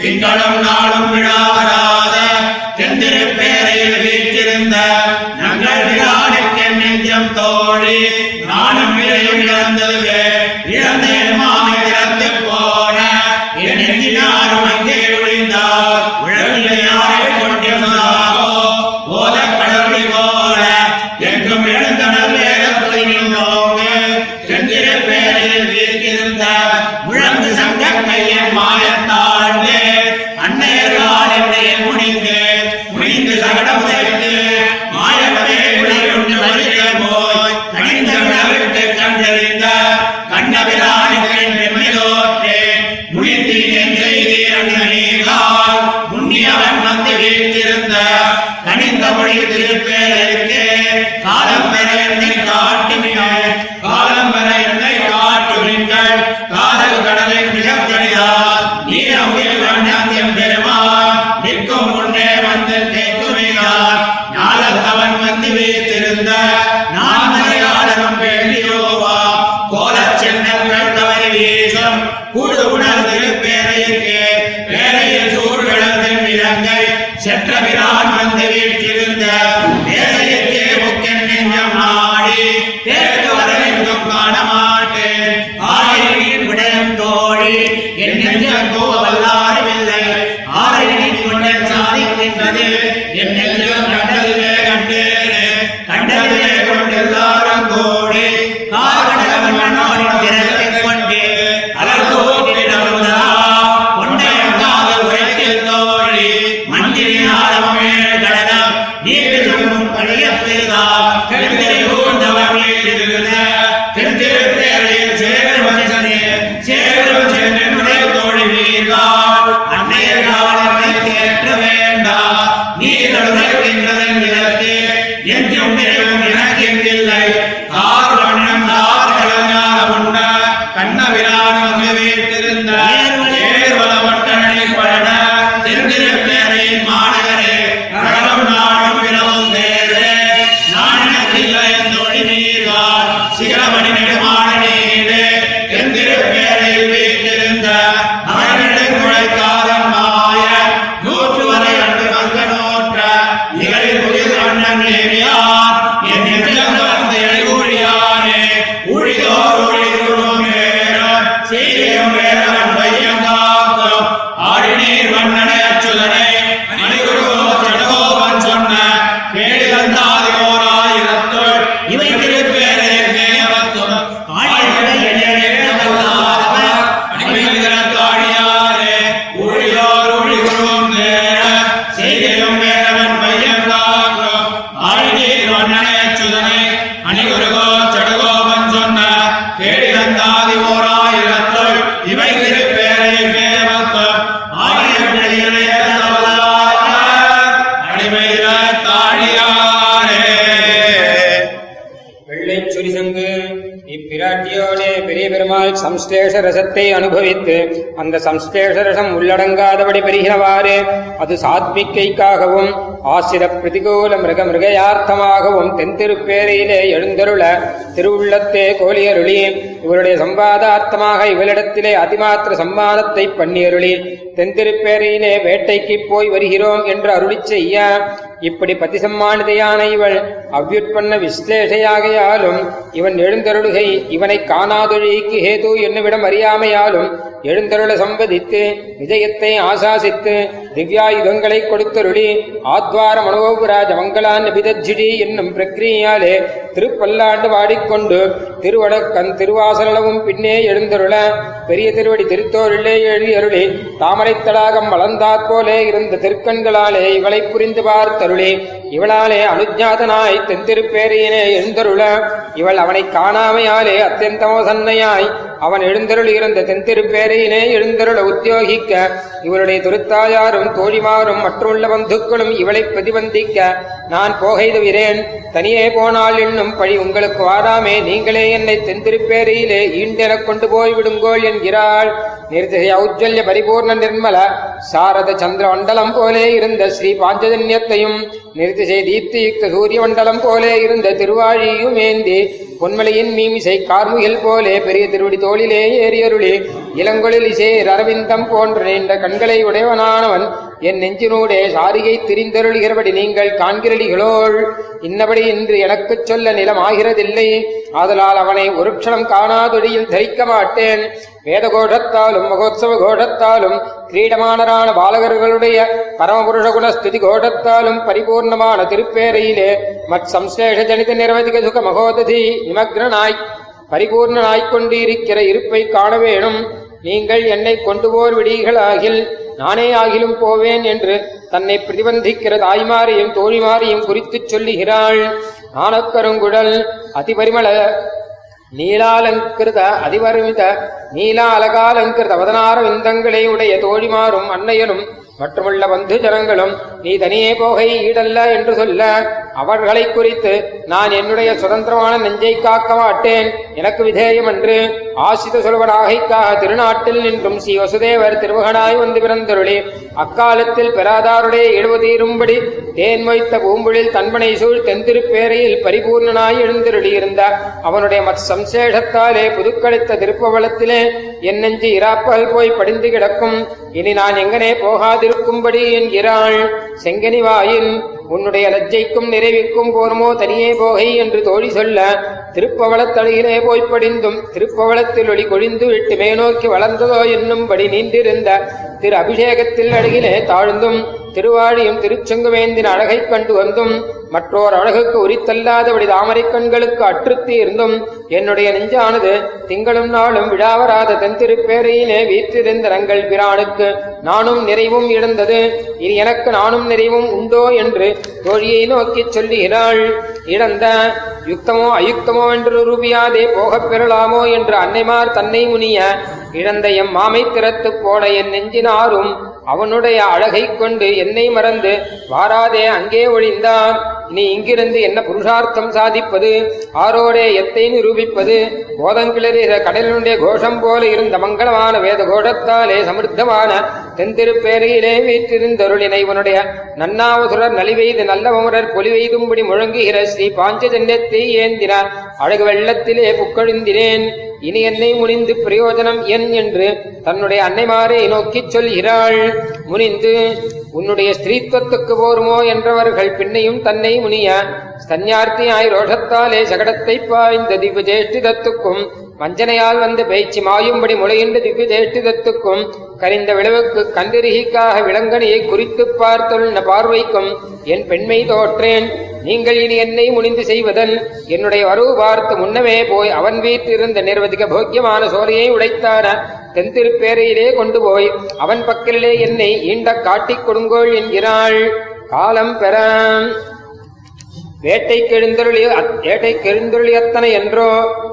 திங்களும் நாளும் விழாவராத எந்திருப்பேரையில் வீற்றிருந்த நங்கள் விழாடுக்கு நெஞ்சம் தோழி நானும் விலையும் இழந்ததுவே இழந்தேன் மாமி இறந்து போன. எனக்கினாரும் அங்கே விழுந்தார் விழவில்லை யாரை கொண்டிருந்தாரோ போத கடவுளை போல எங்கும் எழுந்த மொழி திருப்பேருக்கு காலம் பெற என்னை காட்டுங்கள். காலம் பெற என்னை காட்டுங்கள். காதல் கடலை மிகப்படியார் நீர உயிர் வண்ணாந்தியம் பெறுவார். நிற்கும் முன்னே வந்து in the में ताड़िया। ஈராட்டியோடே பெரிய பெருமாள் சம்ஸ்லேஷ ரசத்தை அனுபவித்து அந்த சம்ஸ்லேஷ ரசம் உள்ளடங்காதபடி பெருகினவாறு அது சாத்விக்கைக்காகவும் ஆசிர பிரதிகூல மிருக மிருகயார்த்தமாகவும் தென்திருப்பேரையிலே எழுந்தருள திருவுள்ளத்தே கோலியருளி இவருடைய சம்பாதார்த்தமாக இவளிடத்திலே அதிமாத்திர சம்மானத்தை பண்ணியருளி தென்திருப்பேரையிலே வேட்டைக்குப் போய் வருகிறோம் என்று அருளி செய்ய இப்படி பதிசம்மானிதையான இவள் அவ்யுட்பண்ண விஸ்லேஷையாகையாலும் இவன் எழுந்தருளுகை இவனை காணாதொழிக்கு ஹேது என்னுவிடம் அறியாமையாலும் எழுந்தருள சம்பதித்து விஜயத்தை ஆசாசித்து திவ்யாயுதங்களை கொடுத்தருளி ஆத்வார மனோபுராஜ மங்களான் விதஜிடி என்னும் பிரக்ரியாலே திருப்பல்லாண்டு வாடிக்கொண்டு திருவடக்கன் திருவாசலவும் பின்னே எழுந்தருள பெரிய திருவடி திருத்தோரிலே எழுதி அருளி தாமரைத் தடாகம் வளர்ந்தாற் போலே இருந்த திருக்கண்களாலே இவளை புரிந்து பார்த்தருளி இவளாலே அனுஜாதனாய் தென்திருப்பேரையினே எழுந்தருள இவள் அவனை காணாமையாலே அத்தியந்தமோ சன்னையாய் அவன் எழுந்தருள் இருந்த தென்திருப்பேரையினே எழுந்தருள உத்தியோகிக்க இவருடைய துருத்தாயாரும் தோழிமாரும் மற்றுள்ள பந்துக்களும் இவளை பிரதிபந்திக்க நான் போகைதுவிரேன் தனியே போனால் என்னும் பழி உங்களுக்கு வாராமே நீங்களே என்னை தென்திருப்பேரையிலே ஈண்டெனக் கொண்டு போய் விடுங்கோள் என்கிறாள். நிர்திசை ஔஜ்வல்ய பரிபூர்ண நிர்மல சாரத சந்திர மண்டலம் போலே இருந்த ஸ்ரீ பாஞ்சஜன்யத்தையும் நிர்திசை தீப்தியுக்த சூரிய மண்டலம் போலே இருந்த திருவாழியும் ஏந்தி பொன்மலையின் மீமிசை கார்முகில் போலே பெரிய திருவடி தோளிலே ஏறியருளி இளங்கொழில் இசேர் அரவிந்தம் போன்ற நீண்ட கண்களை உடையவனானவன் என் நெஞ்சினோடே சாரிகை திரிந்தருளுகிறபடி நீங்கள் காண்கிறடிகளோள் இன்னபடி இன்று எனக்குச் சொல்ல நிலம் ஆகிறதில்லை ஆதலால் அவனை ஒரு க்ஷணம் காணாதொழியில் தரிக்க மாட்டேன். வேத கோஷத்தாலும் மகோத்சவ கோஷத்தாலும் கிரீடமானரான பாலகர்களுடைய பரமபுருஷ குணஸ்துதி கோஷத்தாலும் பரிபூர்ணமான திருப்பேரையிலே மத் சம்சேஷ ஜனித நிரவதிக சுக மகோததி நிமக்னாய் பரிபூர்ணனாய்க் கொண்டிருக்கிற இருப்பை காண வேணும். நீங்கள் என்னை கொண்டு போர் விடீர்களாகில் நானே ஆகிலும் போவேன் என்று தன்னை பிரதிபந்திக்கிற தாய்மாரையும் தோழிமாரையும் குறித்துச் சொல்லுகிறாள். ஆனக்கருங்குழல் அதிபரிமள நீலாலங்கிருத அதிபரிமித நீலாலகாலங்கிருத அவதனார விந்தங்களை உடைய தோழிமாரும் அன்னையனும் மற்றுமுள்ள பந்து ஜனங்களும் நீ தனியே போகை ஈடல்ல என்று சொல்ல அவர்களை குறித்து நான் என்னுடைய சுதந்திரமான நெஞ்சை காக்க மாட்டேன். எனக்கு விதேயம் என்று ஆசித சொல்வனாகைக்காக திருநாட்டில் நின்றும் ஸ்ரீ வசுதேவர் திருமகனாய் வந்து பிறந்தருளி. அக்காலத்தில் பெறாதாருடைய எழுவதீரும்படி தேன் வைத்த பூம்புழில் தன்பனை சூழ் தென்திருப்பேரையில் பரிபூர்ணனாய் எழுந்திருளியிருந்த அவனுடைய மத் சம்சேஷத்தாலே புதுக்களித்த திருப்பவளத்திலே என் நெஞ்சு இராப்பகல் போய் படிந்து கிடக்கும். இனி நான் எங்கனே இருக்கும்படி என்கிறாள். செங்கனிவாயின் உன்னுடைய லஜ்ஜைக்கும் நிறைவிக்கும் போருமோ தனியே போகை என்று தோழி சொல்ல திருப்பவளத்தழகிலே போய் படிந்தும் திருப்பவளத்தில் ஒளி கொழிந்து விட்டு மேநோக்கி வளர்ந்ததோ என்னும்படி நீண்டிருந்த திரு அபிஷேகத்தில் அழகிலே தாழ்ந்தும் திருவாழியும் திருச்செங்குவேந்தின் அழகைக் கண்டு வந்தும் மற்றோர் அழகுக்கு உரித்தல்லாதபடி தாமரைக் கண்களுக்கு அற்றுத்தி இருந்தும் என்னுடைய நெஞ்சானது திங்களும் நாளும் விழாவராத தென்திருப்பேரையிலே வீற்றிருந்த நங்கள் பிரானுக்கு நானும் நிறைவும் இழந்தது இது எனக்கு நானும் நிறைவும் உண்டோ என்று தோழியை நோக்கிச் சொல்லுகிறாள். இழந்த யுக்தமோ அயுக்தமோ என்று ரூபியாதே போகப் பெறலாமோ என்று அன்னைமார் தன்னை முனிய இழந்த எம் மாமை திறத்துப் போன என் நெஞ்சினாரும் அவனுடைய அழகைக் கொண்டு என்னை மறந்து வாராதே அங்கே ஒழிந்தான் நீ இங்கிருந்து என்ன புருஷார்த்தம் சாதிப்பது? ஆரோடே எத்தை நிரூபிப்பது? போதங்கிளறிற கடலினுடைய கோஷம் போல இருந்த மங்களமான வேத கோஷத்தாலே சமிருத்தமான தென்திருப்பேரையிலே வீற்றிருந்தருளினை இவனுடைய நன்னாவசுரர் நலிவெய்து நல்லவமுரர் பொலிவெய்தும்படி முழங்குகிற ஸ்ரீ பாஞ்சஜன்யத்தை ஏந்தினார் அழகு வெள்ளத்திலே புக்கழிந்தினேன் இனி என்னை முனிந்து பிரயோஜனம் என் என்று தன்னுடைய அன்னைமாரை நோக்கிச் சொல்கிறாள். முனிந்து உன்னுடைய ஸ்திரீத்துவத்துக்கு போருமோ? என்றவர்கள் பின்னையும் தன்னை முனிய சந்நியார்த்தியாய் ரோஷத்தாலே சகடத்தை பாய்ந்த திவ்ய ஜேஷ்டிதத்துக்கும் வஞ்சனையால் வந்து பேச்சு மாயும்படி முளையின்ற திவ்ய ஜேஷ்டிதத்துக்கும் கரிந்த விளைவுக்கு கந்திரிகிக்காக விலங்கனியை குறித்துப் பார்த்துள்ள பார்வைக்கும் என் பெண்மை தோற்றேன். நீங்கள் இனி என்னை முனிந்து செய்வதன் என்னுடைய வரவு பார்த்து முன்னமே போய் அவன் வீட்டிலிருந்த நிர்வதிக போக்கியமான சோலையை உடைத்தான தென்திருப்பேரையிலே கொண்டு போய் அவன் பக்கலிலே என்னை ஈண்ட காட்டிக் கொடுங்கோள் என்கிறாள். காலம் பெற. வேட்டைக்கு எழுந்தருளி அத்தனை என்றோ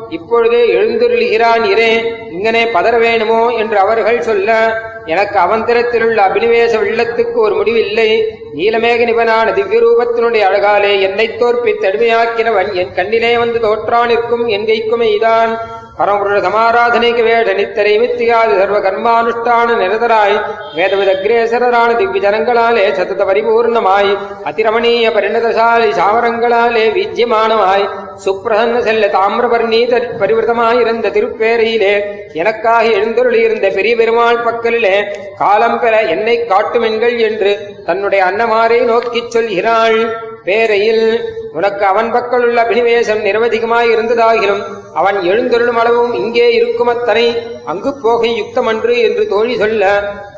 இப்பொழுது எழுந்துருளுகிறான் இரே இங்கனே பதற வேணுமோ என்று அவர்கள் சொல்ல எனக்கு அவந்தரத்திலுள்ள அபினிவேச வெள்ளத்துக்கு ஒரு முடிவில்லை. நீலமேக நிபனான திவ்ய ரூபத்தினுடைய அழகாலே என்னை தோற்பி தடுமையாக்கினவன் என் கண்ணிலே வந்து தோற்றானிற்கும் என் கைக்குமே இதான். பரமபுருஷ சமாராதனைக்கு வேஷ நித்தரை வித்தியாதி சர்வ கர்மானுஷ்டான நிரதராய் வேதவிதக்ரேசரான திவ்ய ஜனங்களாலே பரிபூர்ணமாய். அதிரமணீய பரிணதசாலி சாமரங்களாலே வீஜ்யமானமாய். சுப்பிரசன்ன செல்ல தாமிரபர்ணி பரிவிரதமாயிருந்த திருப்பேரையிலே எனக்காக எழுந்தருளியிருந்த பெரிய பெருமாள் பக்கலிலே காலம் பெற என்னை காட்டுமென்கள் என்று தன்னுடைய அன்னமாரை நோக்கிச் சொல்கிறாள். பேரையில் உனக்கு அவன் பக்கலுள்ள அபினிவேசம் நிரவதிகமாய் இருந்ததாகிலும் அவன் எழுந்தொருளும் அளவும் இங்கே இருக்கும் அத்தனை அங்கு போகை யுக்தமன்று என்று தோழி சொல்ல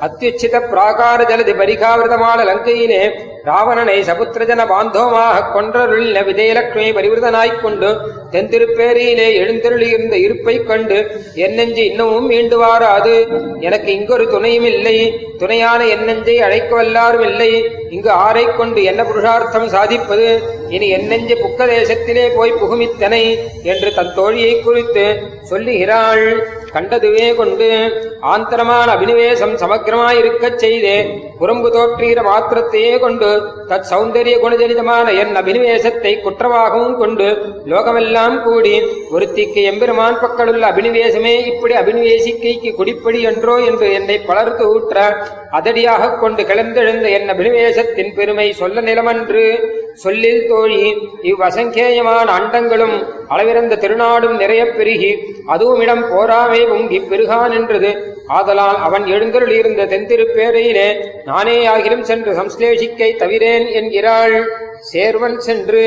அத்தியுச்சித பிராகார ஜலதி பரிகாவிரதமான லங்கையிலே ராவணனை சபுத்திரஜன பாந்தோமாக கொன்றருள் விஜயலட்சுமி பரிவிரதனாய்க் கொண்டு தென்திருப்பேரியிலே எழுந்தருளியிருந்த இருப்பைக் கண்டு என் நெஞ்சு இன்னமும் மீண்டு வாராது. எனக்கு இங்கொரு துணையும் இல்லை. துணையான என் நெஞ்சை அழைக்க வல்லாரும் இல்லை. இங்கு ஆரைக் கொண்டு என்ன புருஷார்த்தம் சாதிப்பது? இனி என் நெஞ்சு புக்க தேசத்திலே போய் புகுமித்தனை என்று தன் தோழியை குறித்து சொல்லுகிறாள். கண்டதுவே கொண்டு ஆந்தரமான அபினிவேசம் சமக்கிரமாயிருக்கச் செய்தே. புறம்பு தோற்றுகிற மாத்திரத்தையே கொண்டு தத் சௌந்தரிய குணஜனிதமான என் அபினிவேசத்தை குற்றமாகவும் கொண்டு லோகமெல்லாம் கூடி ஒருத்திக்கு எம்பெருமான் பக்கலுள்ள அபினிவேசமே இப்படி அபினிவேசிக்கைக்கு குடிப்படி என்றோ என்று என்னை பலருக்கு ஊற்ற அதடியாகக் கொண்டு கிளர்ந்தெழுந்த என் அபினிவேசத்தின் பெருமை சொல்ல நிலமன்று. சொல்லில் தோழி இவ்வசங்கேயமான அண்டங்களும் அளவிறந்த திருநாடும் நிறையப் பெருகி அதுவும் இடம் போராமே உங்கி பெருகான் என்றது. ஆதலால் அவன் எழுந்தருள் இருந்த தென்திருப்பேரையிலே நானே ஆகிலும் சென்று சம்ஸ்லேஷிக்கை தவிரேன் என்கிறாள். சேர்வன் சென்று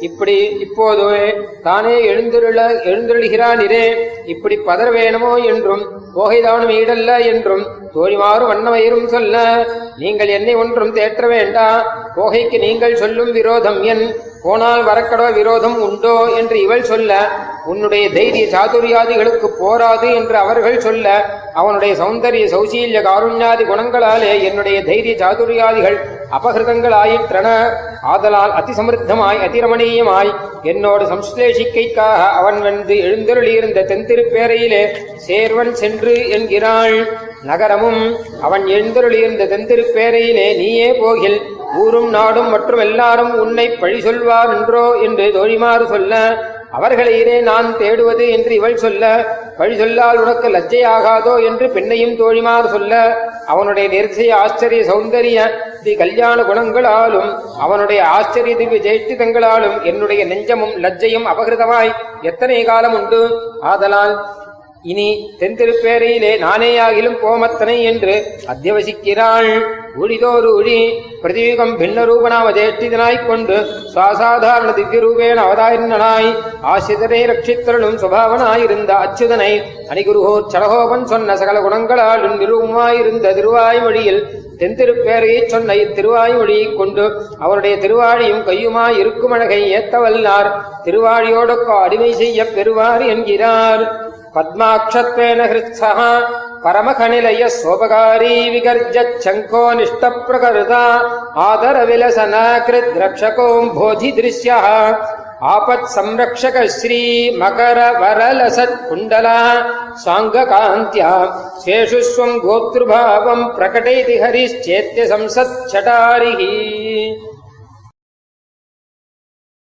இப்படி இப்போது தானே எழுந்துருள எழுந்தருளுகிறானிரே இப்படி பதற வேணுமோ என்றும் போகைதானும் ஈடல்ல என்றும் தோழிமாறு வண்ணமயிரும் சொல்ல நீங்கள் என்னை ஒன்றும் தேற்ற வேண்டா போகைக்கு நீங்கள் சொல்லும் விரோதம் என் போனால் வரக்கடோ விரோதம் உண்டோ? என்று இவள் சொல்ல உன்னுடைய தைரிய சாதுரியாதிகளுக்கு போராது என்று அவர்கள் சொல்ல அவனுடைய சௌந்தரிய சௌசீல்ய காருண்யாதி குணங்களாலே என்னுடைய தைரிய சாதுரியாதிகள் அபகிருதங்களாயிற்றன ஆதலால் அதிசமிருத்தமாய் அதிரமணீயமாய் என்னோடு சம்ஸ்லேஷிக்கைக்காக அவன் வந்து எழுந்தருளியிருந்த தென்திருப்பேரையிலே சேர்வன் சென்று என்கிறாள். நகரமும் அவன் எழுந்தருளியிருந்த தென்திருப்பேரையிலே நீயே போகில். ஊரும் நாடும் மற்றும் எல்லாரும் உன்னை பழி சொல்வார் என்றோ என்று தோழிமாறு சொல்ல அவர்களையிலே நான் தேடுவது என்று இவள் சொல்ல வழி சொல்லால் உனக்கு லஜ்ஜையாகாதோ என்று பெண்ணையும் தோழிமாறு சொல்ல அவனுடைய நெரிசைய ஆச்சரிய சௌந்தரிய தி கல்யாண குணங்களாலும் அவனுடைய ஆச்சரிய திவ்ய ஜெயிஷ்டிதங்களாலும் என்னுடைய நெஞ்சமும் லஜ்ஜையும் அபகிருதமாய் எத்தனை காலம் உண்டு? ஆதலால் இனி தென்திருப்பேரையிலே நானேயாகிலும் போமத்தனை என்று அத்தியவசிக்கிறாள். ஊழிதோறு ஊழி பிரதீகம் பின்ன ரூபனாம கொண்டு சுவாசாதாரண திவ்ய ரூபேண அவதாரிணனாய் ஆசிரியரை ரட்சித்தருளும் சுபாவனாயிருந்த அச்சுதனை அணிகுருகோர் சடகோபன் சொன்ன சகல குணங்களாலும் நிரூபமாயிருந்த திருவாய்மொழியில் தென்திருப்பேரையை சொன்ன இத்திருவாய்மொழியைக் கொண்டு அவருடைய திருவாழியும் கையுமாய் இருக்கும் அழகை ஏத்தவல்லார். திருவாழியோடொக்க அடிமை செய்ய பெறுவார் என்கிறார். ಪರಮಖನಿಲಯ ಸ್ವೋಪಕಾರಿ ವಿಗರ್ಜ ಶಂಕೋನಿಷ್ಟ ಪ್ರಕೃತ ಆದರ ವಿಲಸನ ಕೃದ್ರಕ್ಷಕೋಂಬೋಧಿ ದೃಶ್ಯ ಆಪತ್ ಸಂರಕ್ಷಕ ಶ್ರೀ ಮಕರ ವರಲಸತ್ ಕುಂಡಲ ಸಾಂಗಕಾಂತ್ಯ ಸ್ವೇಷು ಸ್ವಂ ಗೋತೃಭಾವಂ ಪ್ರಕಟೈತಿ ಹರಿಶ್ಚೇತ್ಯ ಸಂಸತ್ ಚಟಾರಿಹಿ